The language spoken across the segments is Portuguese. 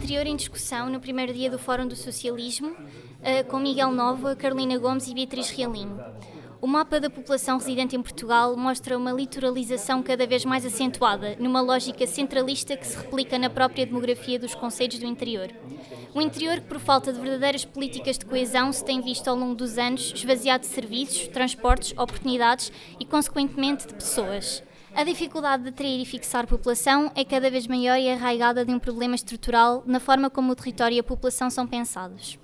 interior em discussão no primeiro dia do Fórum do Socialismo, eh, com Miguel Nova, Carolina Gomes e Beatriz Realinho. O mapa da população residente em Portugal mostra uma litoralização cada vez mais acentuada, numa lógica centralista que se replica na própria demografia dos concelhos do interior. O interior que, por falta de verdadeiras políticas de coesão, se tem visto ao longo dos anos esvaziado de serviços, transportes, oportunidades e, consequentemente, de pessoas. A dificuldade de atrair e fixar população é cada vez maior e arraigada de um problema estrutural na forma como o território e a população são pensados.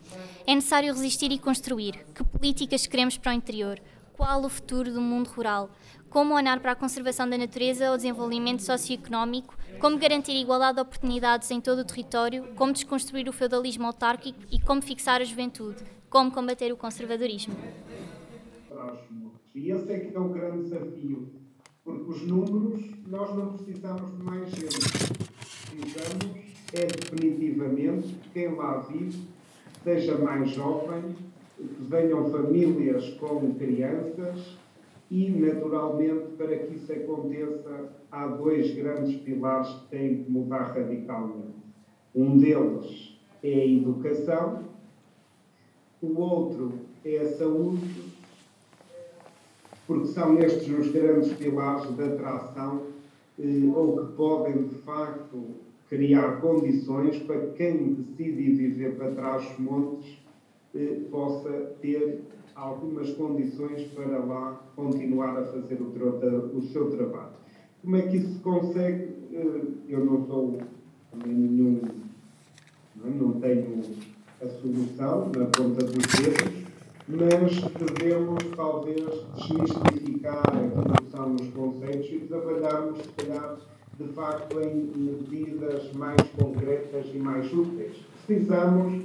É necessário resistir e construir. Que políticas queremos para o interior? Qual o futuro do mundo rural? Como olhar para a conservação da natureza, o desenvolvimento socioeconómico? Como garantir igualdade de oportunidades em todo o território? Como desconstruir o feudalismo autárquico e como fixar a juventude? Como combater o conservadorismo? Esse é que é o grande desafio, porque os números nós não precisamos de mais gente. Precisamos é definitivamente que quem lá vive seja mais jovem que venham famílias com crianças e, naturalmente, para que isso aconteça, há dois grandes pilares que têm que mudar radicalmente. Um deles é a educação, o outro é a saúde, porque são estes os grandes pilares da atração eh, ou que podem, de facto, criar condições para quem decide viver para trás dos montes eh, possa ter algumas condições para lá continuar a fazer o, o seu trabalho. Como é que isso se consegue? Eh, eu não sou nenhum, não, não tenho a solução na ponta dos dedos, mas devemos talvez desmistificar aquilo que são os conceitos e trabalharmos, se calhar, de facto, em medidas mais concretas e mais úteis. Precisamos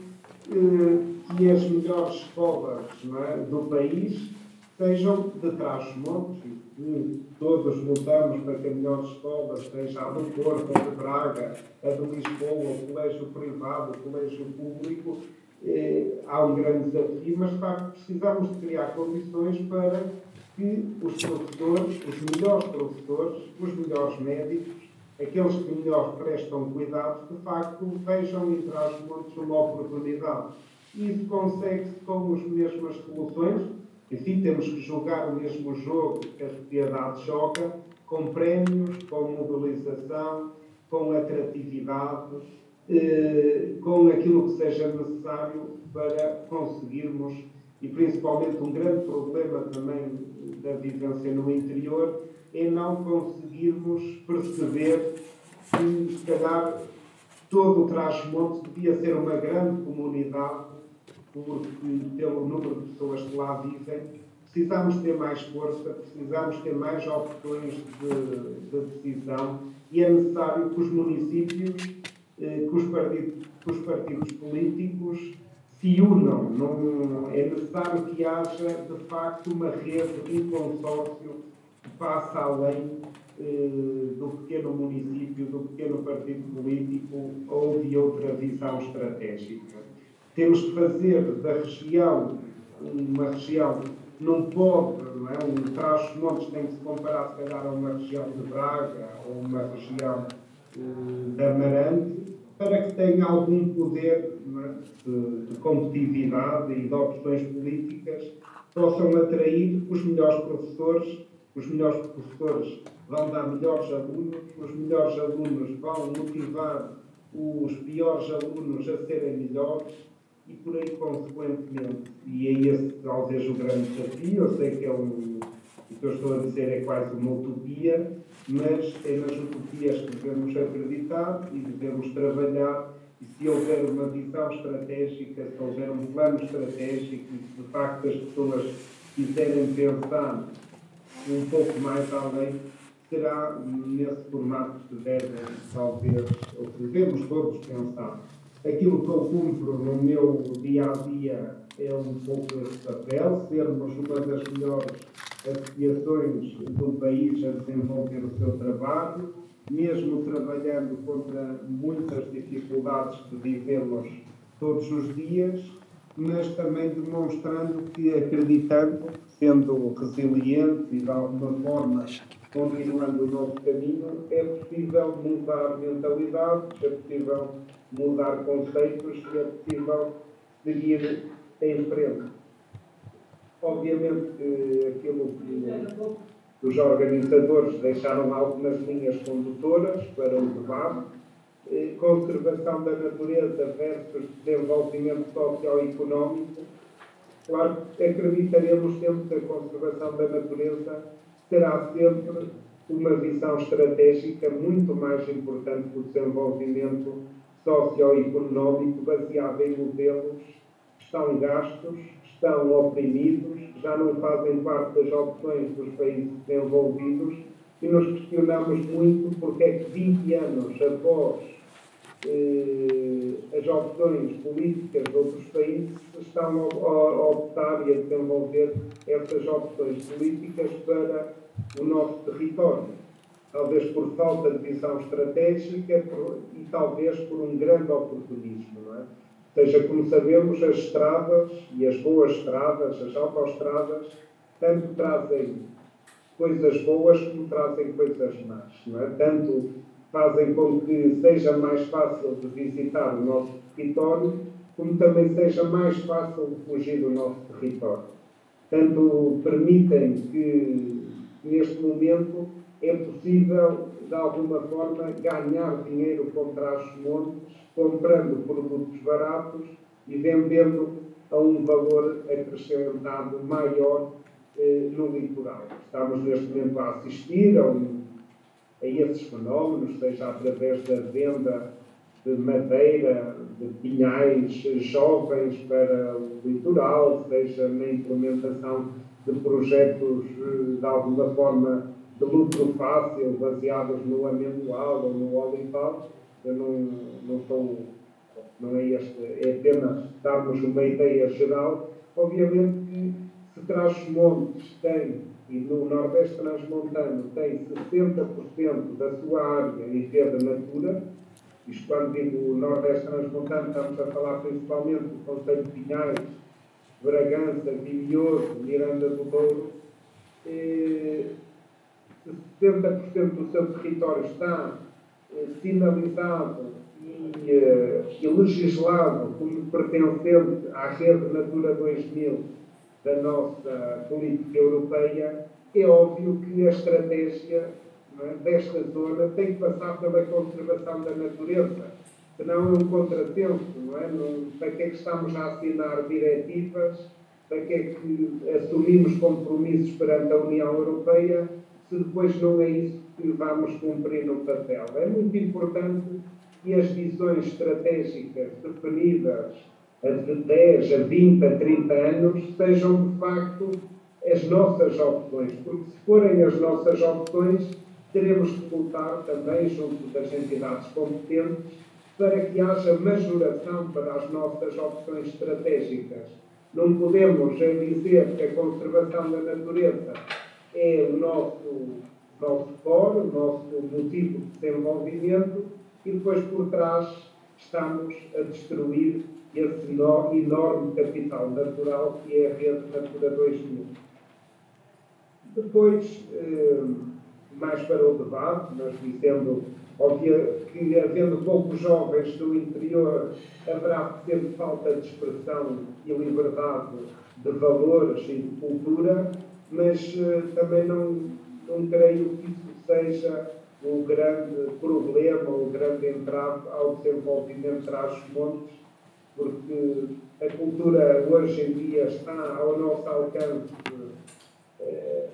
que as melhores escolas é, do país sejam de trás-montes e todos lutamos para que a melhor escola seja a do Porto, a de Braga, a de Lisboa, o colégio privado, o colégio público. Eh, há um grande desafio, mas de facto precisamos de criar condições para que os professores, os melhores professores, os melhores médicos, aqueles que melhor prestam cuidados, de facto, vejam em trás-montes uma oportunidade. Isso consegue-se com as mesmas soluções. Enfim, temos que jogar o mesmo jogo que a sociedade joga, com prémios, com mobilização, com atratividade, eh, com aquilo que seja necessário para conseguirmos, e principalmente um grande problema também da vivência no interior, é não conseguirmos perceber que, se calhar, todo o Trás-Monte devia ser uma grande comunidade, porque, pelo número de pessoas que lá vivem, precisamos ter mais força, precisamos ter mais opções de, de decisão e é necessário que os municípios, eh, que, os partidos, que os partidos políticos se unam. Não, é necessário que haja, de facto, uma rede, um consórcio passa além eh, do pequeno município, do pequeno partido político ou de outra visão estratégica. Temos que fazer da região uma região não pode, não é? Um Trás-Montes tem que se comparar, se calhar, a uma região de Braga ou uma região eh, de Amarante, para que tenha algum poder é? de, de competitividade e de opções políticas, possam atrair os melhores professores os melhores professores vão dar melhores alunos, os melhores alunos vão motivar os piores alunos a serem melhores e por aí consequentemente. E é esse talvez o grande desafio. Eu sei que é um, o que eu estou a dizer é quase uma utopia, mas é nas utopias que devemos acreditar e devemos trabalhar. E se houver uma visão estratégica, se houver um plano estratégico e se de facto as pessoas quiserem pensar um pouco mais além, será nesse formato que deve, talvez, ou que devemos todos pensar. Aquilo que eu cumpro no meu dia a dia é um pouco esse papel, sermos uma das melhores associações do país a desenvolver o seu trabalho, mesmo trabalhando contra muitas dificuldades que vivemos todos os dias, mas também demonstrando que acreditando sendo resiliente e de alguma forma continuando o nosso caminho, é possível mudar mentalidades, é possível mudar conceitos é possível seguir em frente. Obviamente aquilo que os organizadores deixaram algumas linhas condutoras para o debate, eh, conservação da natureza versus desenvolvimento socioeconómico. Claro que acreditaremos sempre que a conservação da natureza terá sempre uma visão estratégica muito mais importante que o desenvolvimento socioeconómico baseado em modelos que estão gastos, estão oprimidos, já não fazem parte das opções dos países desenvolvidos e nos questionamos muito porque é que 20 anos após eh, as opções políticas de outros países estão a optar e a desenvolver essas opções políticas para o nosso território. Talvez por falta de visão estratégica e talvez por um grande oportunismo, seja, como sabemos, as estradas e as boas estradas, as autoestradas, tanto trazem coisas boas como trazem coisas más, não é? Tanto fazem com que seja mais fácil de visitar o nosso território, como também seja mais fácil de fugir do nosso território. Tanto permitem que neste momento é possível, de alguma forma, ganhar dinheiro contra os montes, comprando produtos baratos e vendendo a um valor acrescentado maior eh, no litoral. Estamos neste momento a assistir a, um, a esses fenómenos, seja através da venda de madeira, de pinhais jovens para o litoral, seja na implementação de projetos eh, de alguma forma de lucro fácil, baseados no amendoal ou no olival. Eu não, não estou, não é este, é apenas darmos uma ideia geral. Obviamente que se Trás-Montes tem, e no Nordeste Transmontano tem 60% da sua área em verde natura, isto quando digo Nordeste Transmontano estamos a falar principalmente do Conselho de Pinhais, Bragança, Vinhoso, Miranda do Douro, eh, 70% do seu território está eh, sinalizado e, eh, e, legislado como pertencente à rede Natura 2000 da nossa política europeia, é óbvio que a estratégia é, desta zona tem que passar pela conservação da natureza senão é um contratempo, não é? Não, para que é que estamos a assinar diretivas, para que é que assumimos compromissos perante a União Europeia, se depois não é isso que vamos cumprir no papel. É muito importante que as visões estratégicas definidas de 10, a 20, a 30 anos sejam de facto as nossas opções, porque se forem as nossas opções, teremos que lutar também junto das entidades competentes para que haja majoração para as nossas opções estratégicas. Não podemos dizer que a conservação da natureza é o nosso, nosso core, o nosso motivo de desenvolvimento e depois por trás estamos a destruir esse enorme capital natural que é a rede Natura 2000. Depois, eh, mais para o debate, nós dizendo Óbvio que, havendo poucos jovens no interior, haverá sempre falta de expressão e liberdade de valores e de cultura, mas uh, também não, não creio que isso seja o grande problema, o grande entrave ao desenvolvimento traz montes, porque a cultura hoje em dia está ao nosso alcance uh,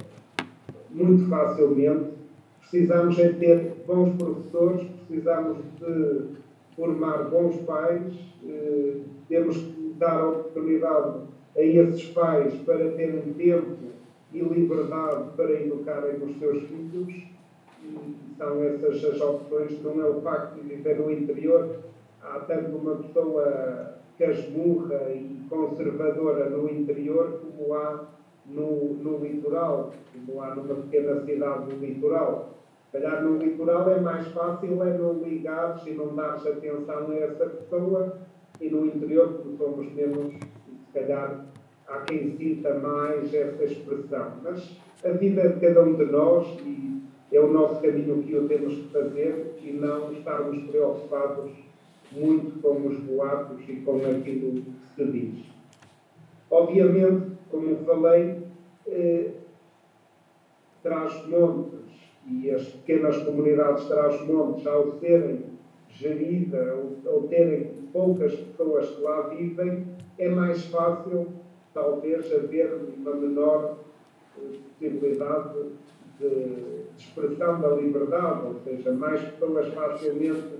muito facilmente. Precisamos é ter bons professores, precisamos de formar bons pais, eh, temos que dar oportunidade a esses pais para terem tempo e liberdade para educarem os seus filhos. E são essas as opções, não é o facto de viver no interior. Há tanto uma pessoa casmurra e conservadora no interior como há no, no litoral, como há numa pequena cidade do litoral. Calhar no litoral é mais fácil é não ligares e não dares atenção a essa pessoa e no interior, porque somos menos, se calhar há quem sinta mais essa expressão. Mas a vida de cada um de nós, e é o nosso caminho que o temos que fazer e não estarmos preocupados muito com os boatos e com aquilo que se diz. Obviamente, como falei, eh, Trás-Montes e as pequenas comunidades Trás-Montes, ao serem geridas ou, ou terem poucas pessoas que lá vivem, é mais fácil, talvez, haver uma menor eh, possibilidade de expressão da liberdade, ou seja, mais pessoas facilmente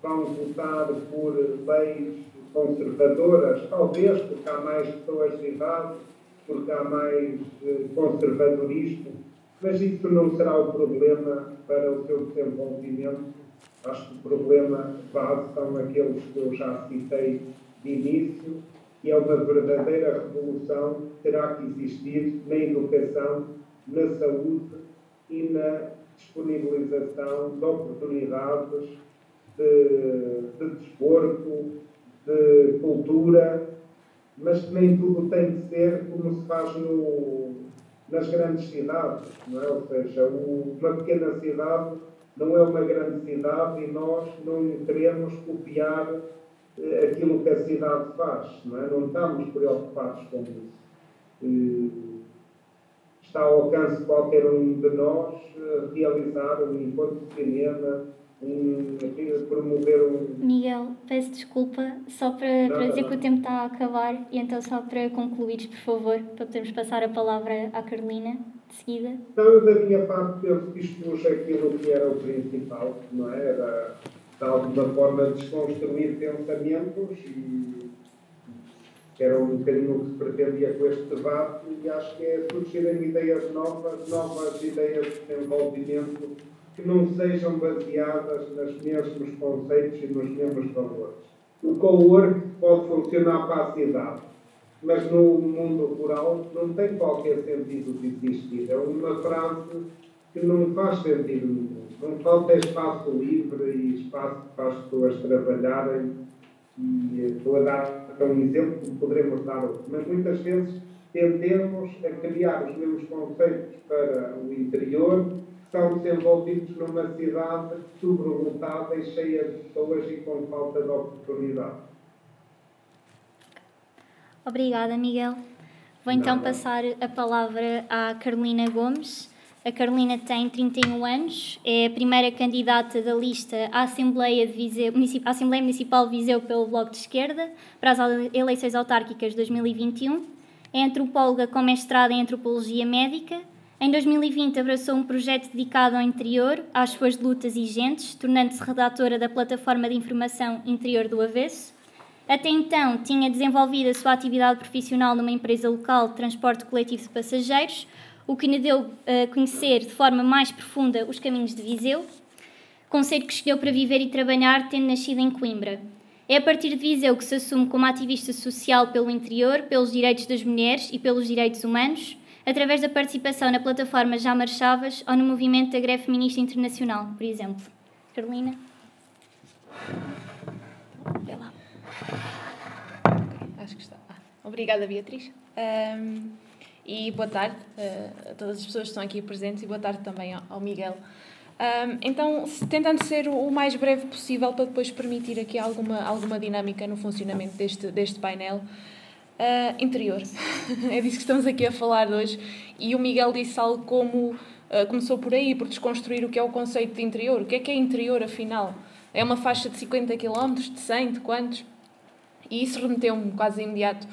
vão votar por leis conservadoras, talvez porque há mais pessoas de idade, porque há mais eh, conservadorismo, mas isso não será o problema para o seu desenvolvimento. Acho que o problema base são aqueles que eu já citei de início, e é uma verdadeira revolução que terá que existir na educação, na saúde e na disponibilização de oportunidades de, de desporto, de cultura, mas que nem tudo tem de ser como se faz no, nas grandes cidades, não é? Ou seja, uma pequena cidade não é uma grande cidade e nós não queremos copiar aquilo que a cidade faz, não é? Não estamos preocupados com isso. Eh, está ao alcance de qualquer um de nós eh, realizar um encontro de cinema, um, promover um. Miguel, peço desculpa, só para, para dizer que o tempo está a acabar e então só para concluir, por favor, para podermos passar a palavra à Carolina de seguida. Então, eu da minha parte penso que expus aquilo que era o principal, não é? Era de alguma forma desconstruir pensamentos e que era um bocadinho o que se pretendia com este debate, e acho que é surgirem ideias novas, novas ideias de desenvolvimento que não sejam baseadas nos mesmos conceitos e nos mesmos valores. O co-work pode funcionar para a cidade, mas no mundo rural não tem qualquer sentido de existir. É uma frase que não faz sentido nenhum. Não falta espaço livre e espaço para as pessoas trabalharem. E estou a dar um exemplo que poderemos dar outro. Mas muitas vezes tendemos a criar os mesmos conceitos para o interior que são desenvolvidos numa cidade sobrelotada e cheia de pessoas e com falta de oportunidade. Obrigada, Miguel. Vou então passar a palavra à Carolina Gomes. A Carolina tem 31 anos, é a primeira candidata da lista à Assembleia, de Viseu, Assembleia Municipal de Viseu pelo Bloco de Esquerda para as eleições autárquicas de 2021. É antropóloga com mestrado em Antropologia Médica. Em 2020 abraçou um projeto dedicado ao interior, às suas lutas e gentes, tornando-se redatora da plataforma de informação Interior do Avesso. Até então, tinha desenvolvido a sua atividade profissional numa empresa local de transporte coletivo de passageiros, o que lhe deu a conhecer de forma mais profunda os caminhos de Viseu, conceito que escolheu para viver e trabalhar, tendo nascido em Coimbra. É a partir de Viseu que se assume como ativista social pelo interior, pelos direitos das mulheres e pelos direitos humanos, através da participação na plataforma Já Marchavas ou no movimento da Greve Feminista Internacional, por exemplo. Carolina? Vê lá. Acho que está. Ah, obrigada, Beatriz. Um... E boa tarde uh, a todas as pessoas que estão aqui presentes e boa tarde também ao, Miguel. Então, tentando ser o mais breve possível para depois permitir aqui alguma, alguma dinâmica no funcionamento deste, deste painel. Uh, interior. é disso que estamos aqui a falar hoje. E o Miguel disse algo como. Uh, começou por aí, por desconstruir o que é o conceito de interior. O que é que é interior, afinal? É uma faixa de 50 km, de 100, de quantos? E isso remeteu-me quase imediato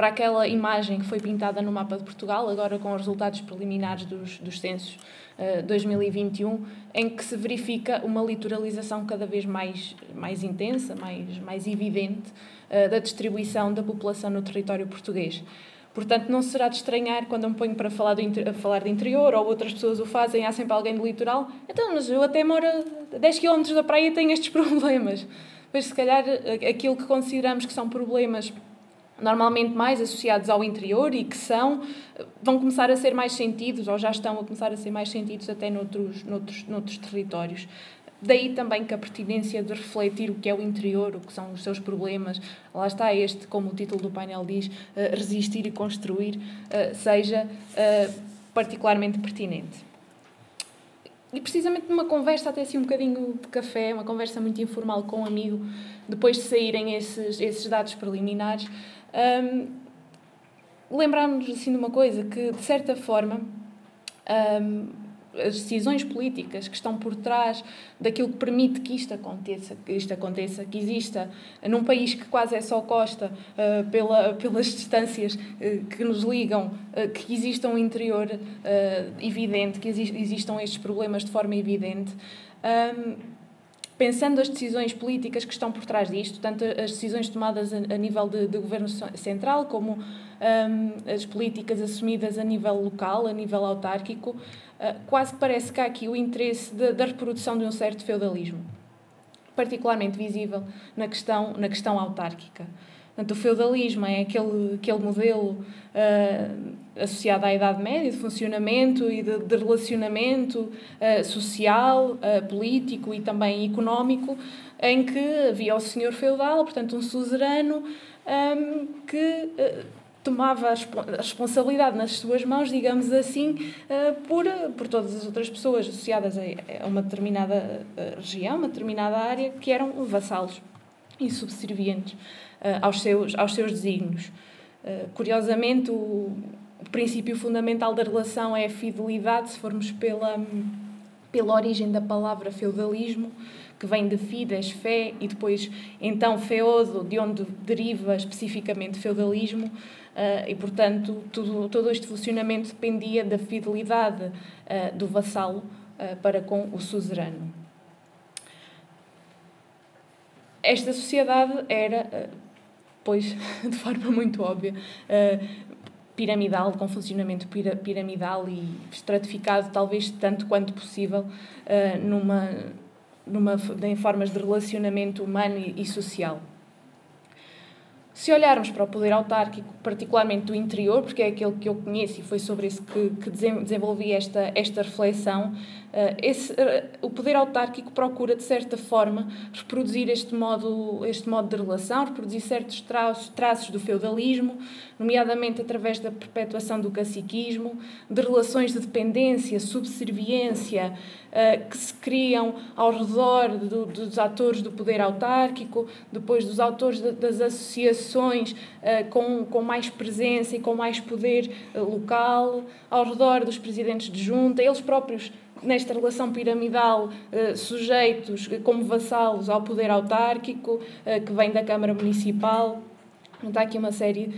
para aquela imagem que foi pintada no mapa de Portugal, agora com os resultados preliminares dos, dos censos uh, 2021, em que se verifica uma litoralização cada vez mais, mais intensa, mais, mais evidente, uh, da distribuição da população no território português. Portanto, não será de estranhar quando eu me ponho para falar, do, falar de interior ou outras pessoas o fazem, há sempre alguém do litoral. Então, mas eu até moro a 10 km da praia e tenho estes problemas. Mas, se calhar, aquilo que consideramos que são problemas normalmente mais associados ao interior e que são, vão começar a ser mais sentidos, ou já estão a começar a ser mais sentidos até noutros, noutros, noutros territórios. Daí também que a pertinência de refletir o que é o interior, o que são os seus problemas, lá está este, como o título do painel diz, eh, resistir e construir, eh, seja eh, particularmente pertinente. e precisamente numa conversa, até assim um bocadinho de café, uma conversa muito informal com um amigo, depois de saírem esses, esses dados preliminares, um, lembrámos assim de uma coisa, que de certa forma um, as decisões políticas que estão por trás daquilo que permite que isto aconteça, que isto aconteça, que exista num país que quase é só costa uh, pela, pelas distâncias uh, que nos ligam, uh, que exista um interior evidente, que exi existam estes problemas de forma evidente. Um, pensando as decisões políticas que estão por trás disto, tanto as decisões tomadas a, a nível de, de, governo central como um, as políticas assumidas a nível local, a nível autárquico, uh, quase que parece que há aqui o interesse de, da reprodução de um certo feudalismo, particularmente visível na questão, na questão autárquica. Portanto, o feudalismo é aquele, aquele modelo uh, associado à Idade Média de funcionamento e de, de relacionamento uh, social, uh, político e também económico, em que havia o senhor feudal, portanto, um suzerano, um, que tomava a responsabilidade nas suas mãos, digamos assim, por, por todas as outras pessoas associadas a uma determinada região, uma determinada área, que eram vassalos e subservientes. Aos, seus, aos seus desígnios. Curiosamente, o princípio fundamental da relação é a fidelidade, se formos pela, pela origem da palavra feudalismo, que vem de fides, fé, e depois, então, feodo, de onde deriva especificamente feudalismo, uh, e, portanto, tudo, todo este funcionamento dependia da fidelidade uh, do vassalo uh, para com o suzerano. Esta sociedade era pois, de forma muito óbvia, piramidal, com funcionamento piramidal e estratificado, talvez tanto quanto possível, uh, numa, numa, em formas de relacionamento humano e, e social. Se olharmos para o poder autárquico, particularmente do interior, porque é aquele que eu conheço e foi sobre isso que, que desenvolvi esta, esta reflexão, esse, uh, o poder autárquico procura, de certa forma, reproduzir este modo, este modo de relação, reproduzir certos traços, traços do feudalismo, nomeadamente através da perpetuação do caciquismo, de relações de dependência, subserviência, uh, que se criam ao redor do, dos atores do poder autárquico, depois dos autores das associações com, com mais presença e com mais poder local, ao redor dos presidentes de junta, eles próprios nesta relação piramidal sujeitos como vassalos ao poder autárquico que vem da Câmara Municipal. Está aqui uma série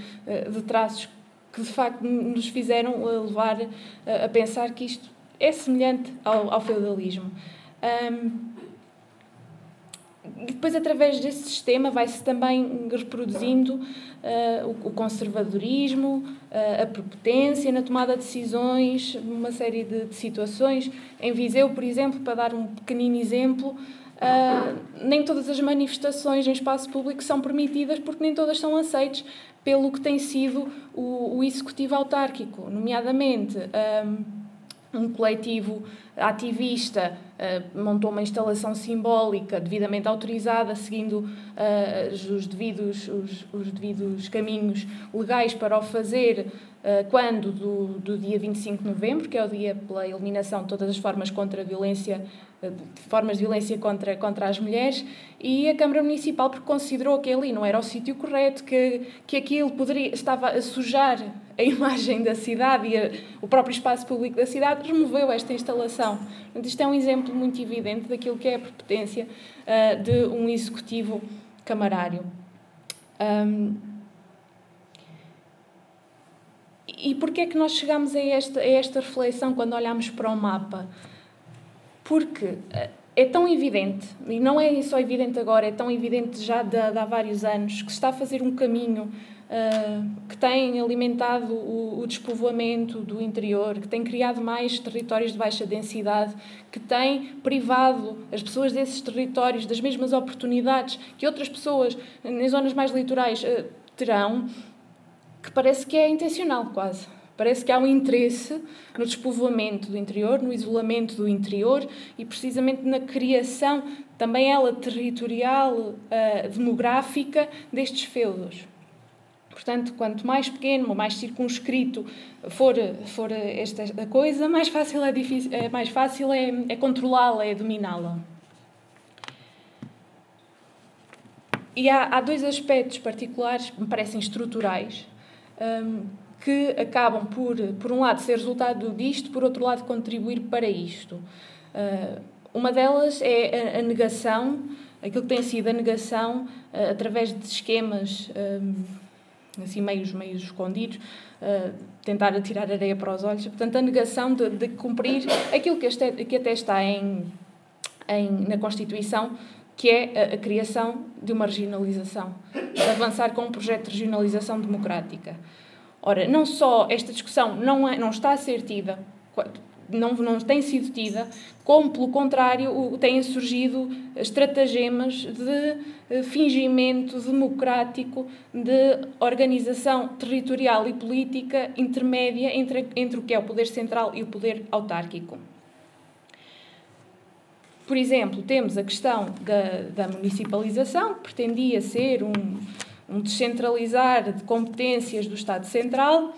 de traços que de facto nos fizeram levar a pensar que isto é semelhante ao, feudalismo. E depois, através desse sistema, vai-se também reproduzindo uh, o, o, conservadorismo, a prepotência na tomada de decisões, uma série de, de, situações. Em Viseu, por exemplo, para dar um pequenino exemplo, uh, nem todas as manifestações em espaço público são permitidas porque nem todas são aceitas pelo que tem sido o, o executivo autárquico, nomeadamente. Um, um coletivo ativista uh, montou uma instalação simbólica devidamente autorizada, seguindo uh, os, devidos, os, os, devidos caminhos legais para o fazer, quando do, do dia 25 de novembro, que é o dia pela eliminação de todas as formas contra a violência formas de violência contra, contra as mulheres e a Câmara Municipal porque considerou que ali não era o sítio correto, que, que aquilo poderia, estava a sujar a imagem da cidade e a, o próprio espaço público da cidade, removeu esta instalação. Isto é um exemplo muito evidente daquilo que é a prepotência uh, de um executivo camarário. Um, e porquê é que nós chegamos a esta, a esta reflexão quando olhamos para o mapa? porque eh, é tão evidente, e não é só evidente agora, é tão evidente já de, de há vários anos, que se está a fazer um caminho uh, que tem alimentado o, o, despovoamento do interior, que tem criado mais territórios de baixa densidade, que tem privado as pessoas desses territórios das mesmas oportunidades que outras pessoas em zonas mais litorais uh, terão, que parece que é intencional quase. Parece que há um interesse no despovoamento do interior, no isolamento do interior e precisamente na criação, também ela territorial, uh, demográfica, destes feudos. Portanto, quanto mais pequeno mais circunscrito for, for esta coisa, mais fácil é, é, mais fácil é, é controlá-la, é dominá-la. E há, há, dois aspectos particulares que me parecem estruturais, um, que acabam por, por um lado, ser resultado disto, por outro lado, contribuir para isto. Uh, uma delas é a, a, negação, aquilo que tem sido a negação uh, através de esquemas. Um, assim meios, meios escondidos, uh, tentar atirar areia para os olhos. Portanto, a negação de, de cumprir aquilo que, este, que até está em, em, na Constituição, que é a, a, criação de uma regionalização, avançar com um projeto de regionalização democrática. Ora, não só esta discussão não, é, não está a ser tida não, não tem sido tida, como, pelo contrário, têm surgido estratagemas de eh, fingimento democrático de organização territorial e política intermédia entre, entre o que é o poder central e o poder autárquico. Por exemplo, temos a questão da, da municipalização, que pretendia ser um, um descentralizar de competências do Estado Central,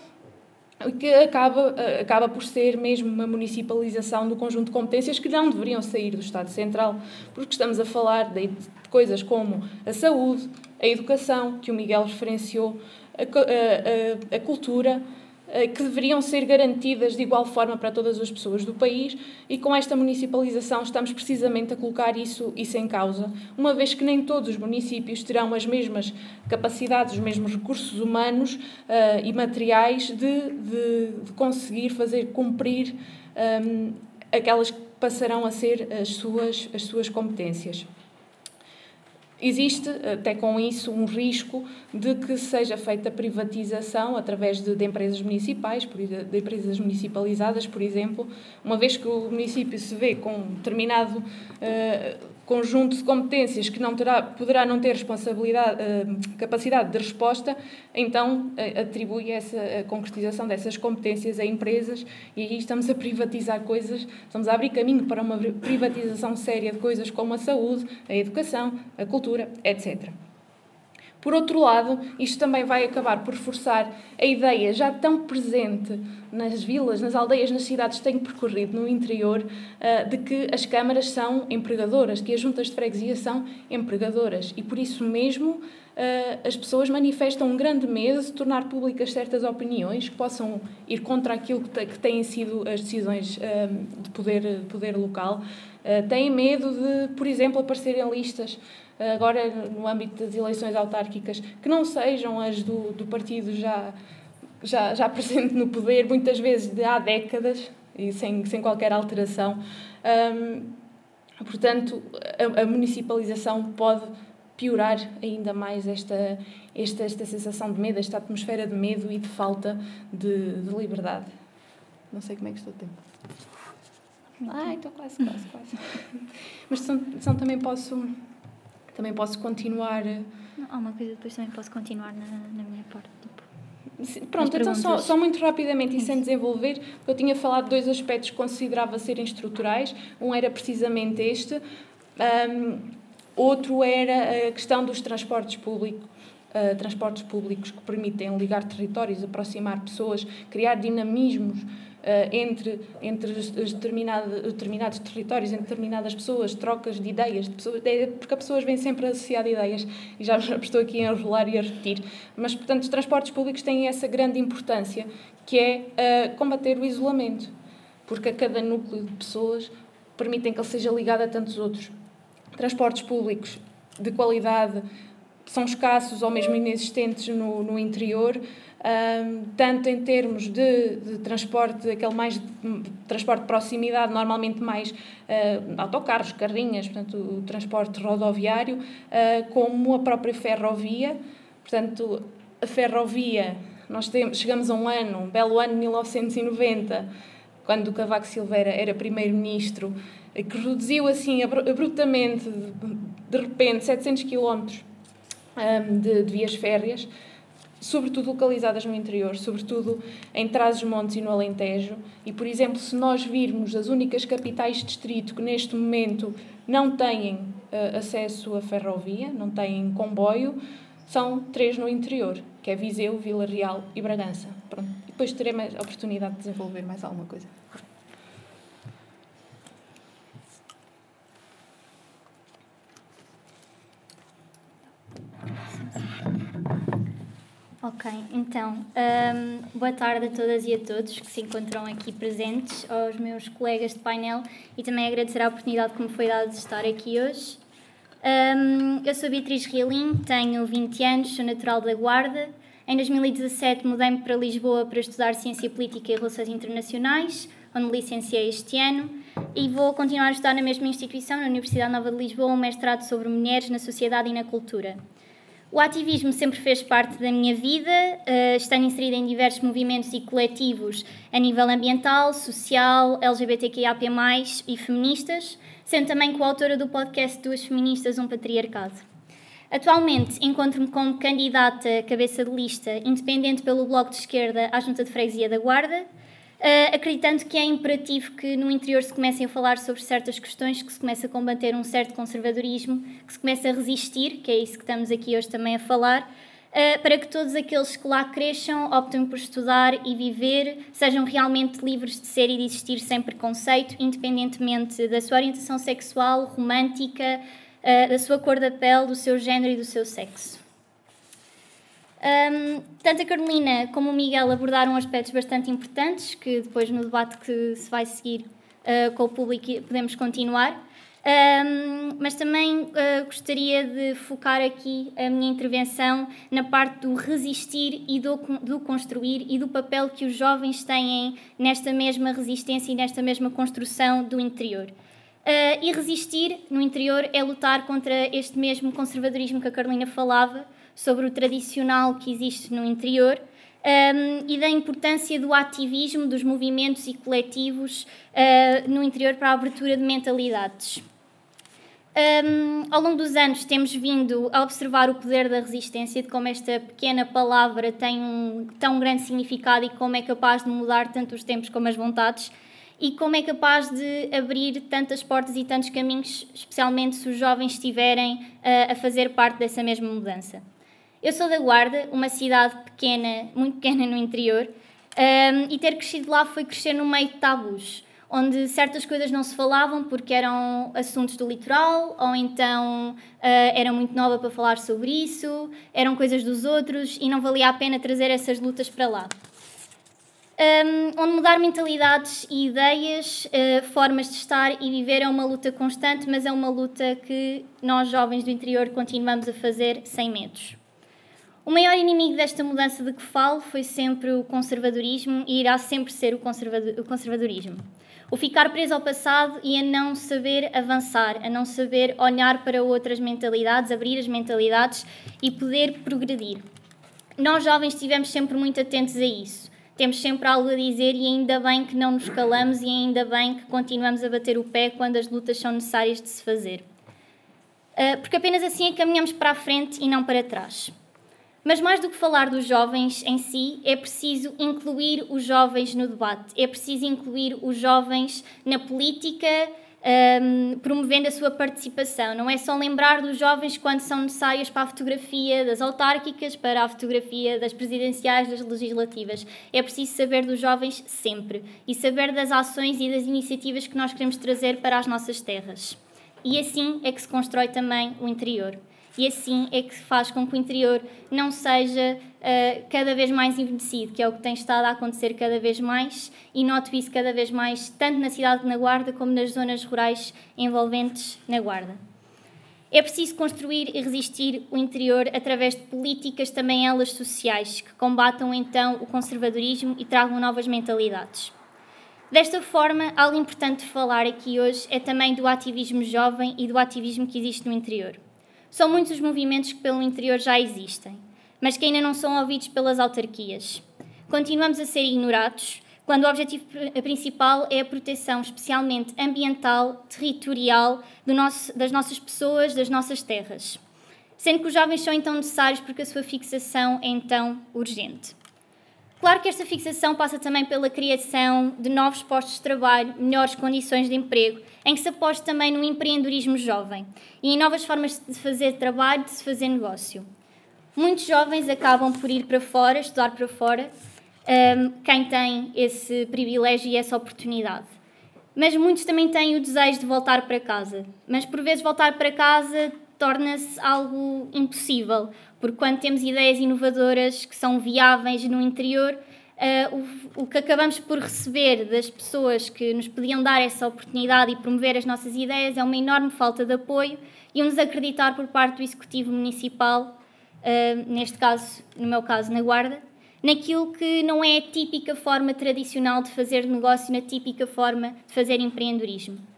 que acaba, acaba por ser mesmo uma municipalização do conjunto de competências que não deveriam sair do Estado Central, porque estamos a falar de coisas como a saúde, a educação, que o Miguel referenciou, a, a, a, cultura, que deveriam ser garantidas de igual forma para todas as pessoas do país e com esta municipalização estamos precisamente a colocar isso, isso em causa, uma vez que nem todos os municípios terão as mesmas capacidades, os mesmos recursos humanos uh, e materiais de, de, de, conseguir fazer cumprir um, eh, aquelas que passarão a ser as suas, as suas competências. Existe, até com isso, um risco de que seja feita privatização através de, de empresas municipais, de empresas municipalizadas, por exemplo, uma vez que o município se vê com determinado uh, conjunto de competências que não terá, poderá não ter responsabilidade, uh, capacidade de resposta, então uh, atribui essa a concretização dessas competências a empresas e aí estamos a privatizar coisas, estamos a abrir caminho para uma privatização séria de coisas como a saúde, a educação, a cultura, etc. Por outro lado, isto também vai acabar por forçar a ideia já tão presente nas vilas, nas aldeias, nas cidades que tenho percorrido no interior, eh, de que as câmaras são empregadoras, que as juntas de freguesia são empregadoras. E por isso mesmo eh, as pessoas manifestam um grande medo de tornar públicas certas opiniões que possam ir contra aquilo que têm sido as decisões eh, de poder, poder local. Têm medo de, por exemplo, aparecerem listas agora no âmbito das eleições autárquicas, que não sejam as do, do partido já, já, já presente no poder, muitas vezes de há décadas e sem, sem qualquer alteração. Um, portanto, a, a, municipalização pode piorar ainda mais esta, esta, esta sensação de medo, esta atmosfera de medo e de falta de, de liberdade. Não sei como é que estou o tempo. Ai, estou quase, quase, quase. Mas são, são também posso também posso continuar. Eh, não, há uma coisa depois também posso continuar na, na minha parte. Tipo, Pronto, então só, só muito rapidamente e sem desenvolver, eu tinha falado de dois aspectos que considerava serem estruturais. Um era precisamente este, um, outro era a questão dos transportes públicos. Uh, transportes públicos que permitem ligar territórios, aproximar pessoas, criar dinamismos entre, entre os determinado, determinados territórios, entre determinadas pessoas, trocas de ideias, de pessoas, porque as pessoas vêm sempre associadas a ideias, e já estou aqui a enrolar e a repetir. Mas, portanto, os transportes públicos têm essa grande importância, que é uh, combater o isolamento, porque a cada núcleo de pessoas permitem que ele seja ligado a tantos outros. Transportes públicos de qualidade são escassos ou mesmo inexistentes no, no interior, um, tanto em termos de, de, transporte, aquele mais de, transporte de proximidade, normalmente mais uh, autocarros, carrinhas, portanto, o transporte rodoviário, uh, como a própria ferrovia. Portanto, a ferrovia, nós temos, chegamos a um ano, um belo ano de 1990, quando o Cavaco Silveira era primeiro-ministro, que reduziu assim abruptamente, de repente, 700 quilómetros de, de vias férreas, sobretudo localizadas no interior, sobretudo em Trás-os-Montes e no Alentejo. E, por exemplo, se nós virmos as únicas capitais de distrito que neste momento não têm uh, acesso à ferrovia, não têm comboio, são três no interior, que é Viseu, Vila Real e Bragança. Pronto. E depois terei mais oportunidade de desenvolver mais alguma coisa. Ok, então, um, boa tarde a todas e a todos que se encontram aqui presentes, aos meus colegas de painel e também agradecer a oportunidade que me foi dada de estar aqui hoje. Um, eu sou Beatriz Realim, tenho 20 anos, sou natural da Guarda. Em 2017 mudei-me para Lisboa para estudar Ciência Política e Relações Internacionais, onde me licenciei este ano, e vou continuar a estudar na mesma instituição, na Universidade Nova de Lisboa, um mestrado sobre mulheres na sociedade e na cultura. O ativismo sempre fez parte da minha vida, uh, estando inserida em diversos movimentos e coletivos a nível ambiental, social, LGBTQIAP+, e feministas, sendo também coautora do podcast Duas Feministas, um Patriarcado. Atualmente encontro-me como candidata cabeça de lista independente pelo Bloco de Esquerda à Junta de Freguesia da Guarda, Uh, acreditando que é imperativo que no interior se comecem a falar sobre certas questões, que se comece a combater um certo conservadorismo, que se comece a resistir, que é isso que estamos aqui hoje também a falar, uh, para que todos aqueles que lá cresçam, optem por estudar e viver, sejam realmente livres de ser e de existir sem preconceito, independentemente da sua orientação sexual, romântica, uh, da sua cor da pele, do seu género e do seu sexo. Um, tanto a Carolina como o Miguel abordaram aspectos bastante importantes que depois no debate que se vai seguir uh, com o público podemos continuar. Um, mas também uh, gostaria de focar aqui a minha intervenção na parte do resistir e do, do construir e do papel que os jovens têm nesta mesma resistência e nesta mesma construção do interior. Uh, e resistir no interior é lutar contra este mesmo conservadorismo que a Carolina falava, sobre o tradicional que existe no interior um, e da importância do ativismo dos movimentos e coletivos uh, no interior para a abertura de mentalidades. Um, ao longo dos anos temos vindo a observar o poder da resistência, de como esta pequena palavra tem um tão grande significado e como é capaz de mudar tanto os tempos como as vontades e como é capaz de abrir tantas portas e tantos caminhos, especialmente se os jovens estiverem uh, a fazer parte dessa mesma mudança. Eu sou da Guarda, uma cidade pequena, muito pequena no interior, um, e ter crescido lá foi crescer no meio de tabus, onde certas coisas não se falavam porque eram assuntos do litoral, ou então uh, era muito nova para falar sobre isso, eram coisas dos outros e não valia a pena trazer essas lutas para lá. Um, onde mudar mentalidades e ideias, uh, formas de estar e viver é uma luta constante, mas é uma luta que nós, jovens do interior, continuamos a fazer sem medos. O maior inimigo desta mudança de que falo foi sempre o conservadorismo e irá sempre ser o, conservador, o conservadorismo. O ficar preso ao passado e a não saber avançar, a não saber olhar para outras mentalidades, abrir as mentalidades e poder progredir. Nós jovens estivemos sempre muito atentos a isso. Temos sempre algo a dizer e ainda bem que não nos calamos e ainda bem que continuamos a bater o pé quando as lutas são necessárias de se fazer. Ah, porque apenas assim é caminhamos para a frente e não para trás. Mas mais do que falar dos jovens em si, é preciso incluir os jovens no debate, é preciso incluir os jovens na política, um, promovendo a sua participação. Não é só lembrar dos jovens quando são necessários para a fotografia das autárquicas, para a fotografia das presidenciais, das legislativas. É preciso saber dos jovens sempre e saber das ações e das iniciativas que nós queremos trazer para as nossas terras. E assim é que se constrói também o interior e assim é que faz com que o interior não seja uh, cada vez mais envelhecido, que é o que tem estado a acontecer cada vez mais, e noto isso cada vez mais, tanto na cidade de Na Guarda como nas zonas rurais envolventes na Guarda. É preciso construir e resistir o interior através de políticas, também elas sociais, que combatam então o conservadorismo e tragam novas mentalidades. Desta forma, algo importante de falar aqui hoje é também do ativismo jovem e do ativismo que existe no interior. São muitos os movimentos que pelo interior já existem, mas que ainda não são ouvidos pelas autarquias. Continuamos a ser ignorados quando o objetivo principal é a proteção, especialmente ambiental, territorial, nosso, das nossas pessoas, das nossas terras. Sendo que os jovens são então necessários porque a sua fixação é então urgente. Claro que esta fixação passa também pela criação de novos postos de trabalho, melhores condições de emprego, em que se aposte também no empreendedorismo jovem e em novas formas de fazer trabalho, de se fazer negócio. Muitos jovens acabam por ir para fora, estudar para fora, um, quem tem esse privilégio e essa oportunidade. Mas muitos também têm o desejo de voltar para casa. Mas por vezes voltar para casa torna-se algo impossível, porque quando temos ideias inovadoras que são viáveis no interior, uh, o, o, que acabamos por receber das pessoas que nos podiam dar essa oportunidade e promover as nossas ideias é uma enorme falta de apoio e um desacreditar por parte do Executivo Municipal, uh, neste caso, no meu caso, na Guarda, naquilo que não é a típica forma tradicional de fazer negócio, na típica forma de fazer empreendedorismo.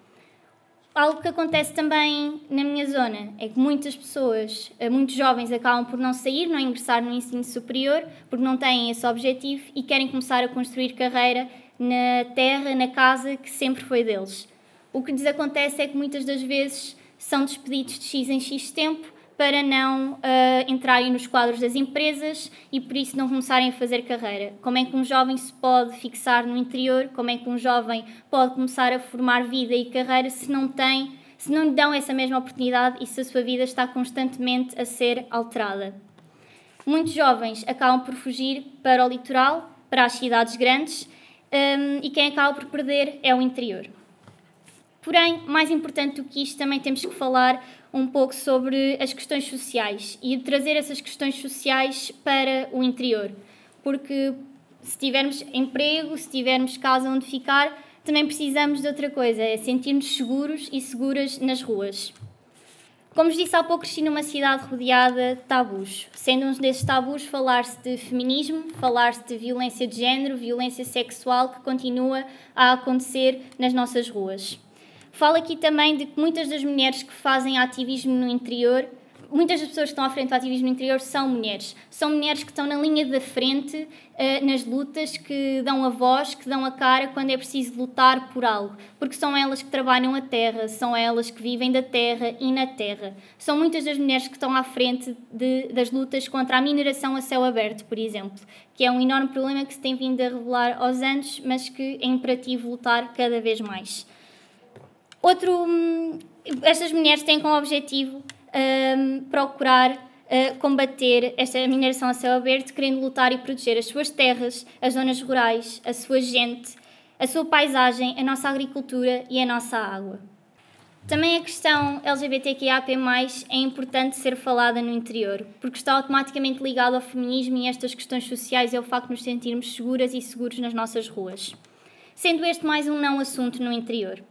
Algo que acontece também na minha zona é que muitas pessoas, eh, muitos jovens, acabam por não sair, não ingressar no ensino superior, porque não têm esse objetivo e querem começar a construir carreira na terra, na casa que sempre foi deles. O que lhes acontece é que muitas das vezes são despedidos de X em X tempo para não uh, entrarem nos quadros das empresas e por isso não começarem a fazer carreira. Como é que um jovem se pode fixar no interior? Como é que um jovem pode começar a formar vida e carreira se não tem, se não lhe dão essa mesma oportunidade e se a sua vida está constantemente a ser alterada? Muitos jovens acabam por fugir para o litoral, para as cidades grandes, um, e quem acaba por perder é o interior. Porém, mais importante do que isto, também temos que falar um pouco sobre as questões sociais e trazer essas questões sociais para o interior. Porque se tivermos emprego, se tivermos casa onde ficar, também precisamos de outra coisa, é sentir-nos seguros e seguras nas ruas. Como vos disse há pouco, cresci numa cidade rodeada de tabus. Sendo um desses tabus, falar-se de feminismo, falar-se de violência de género, violência sexual que continua a acontecer nas nossas ruas. Falo aqui também de que muitas das mulheres que fazem ativismo no interior, muitas das pessoas que estão à frente do ativismo no interior são mulheres. São mulheres que estão na linha da frente uh, nas lutas, que dão a voz, que dão a cara quando é preciso lutar por algo. Porque são elas que trabalham a terra, são elas que vivem da terra e na terra. São muitas das mulheres que estão à frente de, das lutas contra a mineração a céu aberto, por exemplo, que é um enorme problema que se tem vindo a revelar aos anos, mas que é imperativo lutar cada vez mais. Outro, estas mulheres têm como objetivo um, procurar uh, combater esta mineração a céu aberto, querendo lutar e proteger as suas terras, as zonas rurais, a sua gente, a sua paisagem, a nossa agricultura e a nossa água. Também a questão LGBTQIAP+, é importante ser falada no interior, porque está automaticamente ligado ao feminismo e estas questões sociais é o facto de nos sentirmos seguras e seguros nas nossas ruas. Sendo este mais um não assunto no interior.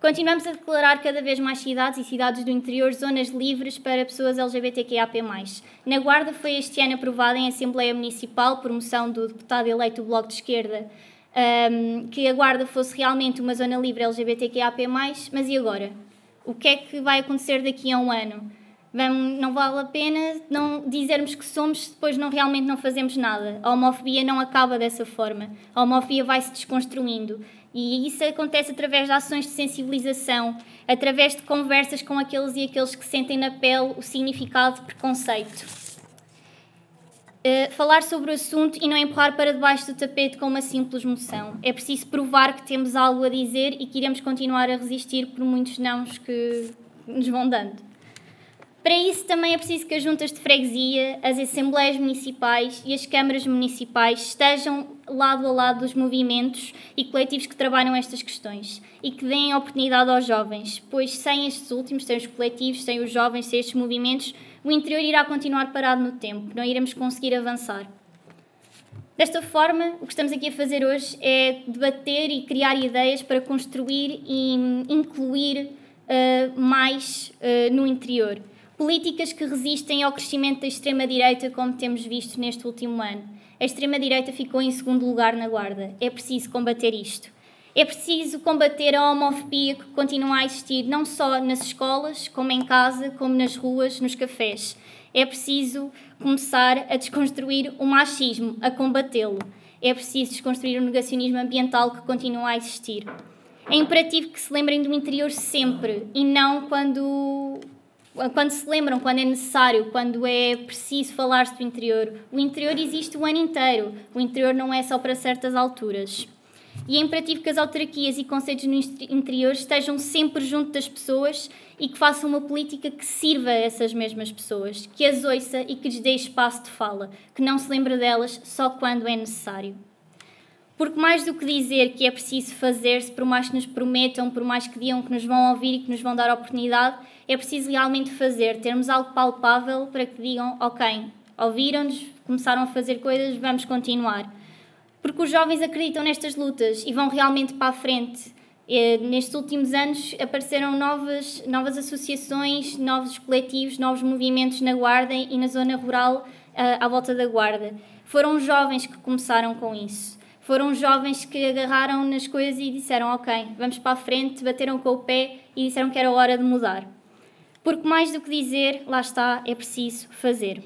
Continuamos a declarar cada vez mais cidades e cidades do interior zonas livres para pessoas LGBTQIAP+. Na Guarda foi este ano aprovada em Assembleia Municipal, por moção do deputado eleito do Bloco de Esquerda, um, que a Guarda fosse realmente uma zona livre LGBTQIAP+, mas e agora? O que é que vai acontecer daqui a um ano? Não vale a pena não dizermos que somos se depois não realmente não fazemos nada. A homofobia não acaba dessa forma. A homofobia vai se desconstruindo. E isso acontece através de ações de sensibilização, através de conversas com aqueles e aqueles que sentem na pele o significado de preconceito. Uh, falar sobre o assunto e não empurrar para debaixo do tapete com uma simples moção. É preciso provar que temos algo a dizer e que iremos continuar a resistir por muitos nãos que nos vão dando. Para isso também é preciso que as juntas de freguesia, as assembleias municipais e as câmaras municipais estejam lado a lado dos movimentos e coletivos que trabalham estas questões e que deem oportunidade aos jovens, pois sem estes últimos, sem os coletivos, sem os jovens, sem estes movimentos, o interior irá continuar parado no tempo, não iremos conseguir avançar. Desta forma, o que estamos aqui a fazer hoje é debater e criar ideias para construir e incluir uh, mais uh, no interior Políticas que resistem ao crescimento da extrema-direita, como temos visto neste último ano. A extrema-direita ficou em segundo lugar na Guarda. É preciso combater isto. É preciso combater a homofobia que continua a existir não só nas escolas, como em casa, como nas ruas, nos cafés. É preciso começar a desconstruir o machismo, a combatê-lo. É preciso desconstruir o negacionismo ambiental que continua a existir. É imperativo que se lembrem do interior sempre e não quando quando se lembram, quando é necessário, quando é preciso falar-se do interior. O interior existe o ano inteiro. O interior não é só para certas alturas. E é imperativo que as autarquias e conselhos no interior estejam sempre junto das pessoas e que façam uma política que sirva a essas mesmas pessoas, que as ouça e que lhes dê espaço de fala, que não se lembre delas só quando é necessário. Porque mais do que dizer que é preciso fazer-se, por mais que nos prometam, por mais que digam que nos vão ouvir e que nos vão dar oportunidade, é preciso realmente fazer, termos algo palpável para que digam, ok, ouviram-nos, começaram a fazer coisas, vamos continuar. Porque os jovens acreditam nestas lutas e vão realmente para a frente. E, nestes últimos anos apareceram novas, novas associações, novos coletivos, novos movimentos na Guarda e na zona rural uh, à volta da Guarda. Foram jovens que começaram com isso. Foram jovens que agarraram nas coisas e disseram: Ok, vamos para a frente, bateram com o pé e disseram que era hora de mudar. Porque mais do que dizer, lá está, é preciso fazer.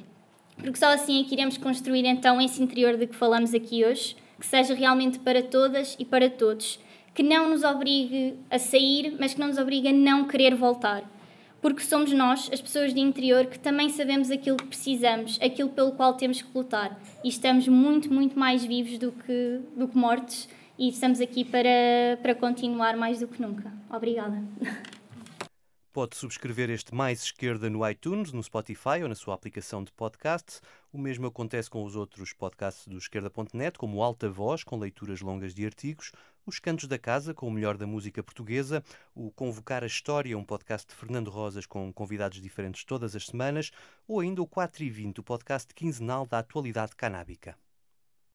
Porque só assim é que iremos construir então esse interior de que falamos aqui hoje, que seja realmente para todas e para todos, que não nos obrigue a sair, mas que não nos obrigue a não querer voltar porque somos nós, as pessoas de interior, que também sabemos aquilo que precisamos, aquilo pelo qual temos que lutar. E estamos muito, muito mais vivos do que, do que mortos e estamos aqui para, para continuar mais do que nunca. Obrigada. Pode subscrever este Mais Esquerda no iTunes, no Spotify ou na sua aplicação de podcast. O mesmo acontece com os outros podcasts do Esquerda.net, como Alta Voz, com leituras longas de artigos, Os Cantos da Casa, com o melhor da música portuguesa, o Convocar a História, um podcast de Fernando Rosas com convidados diferentes todas as semanas, ou ainda o 4 e 20, o podcast quinzenal da atualidade canábica.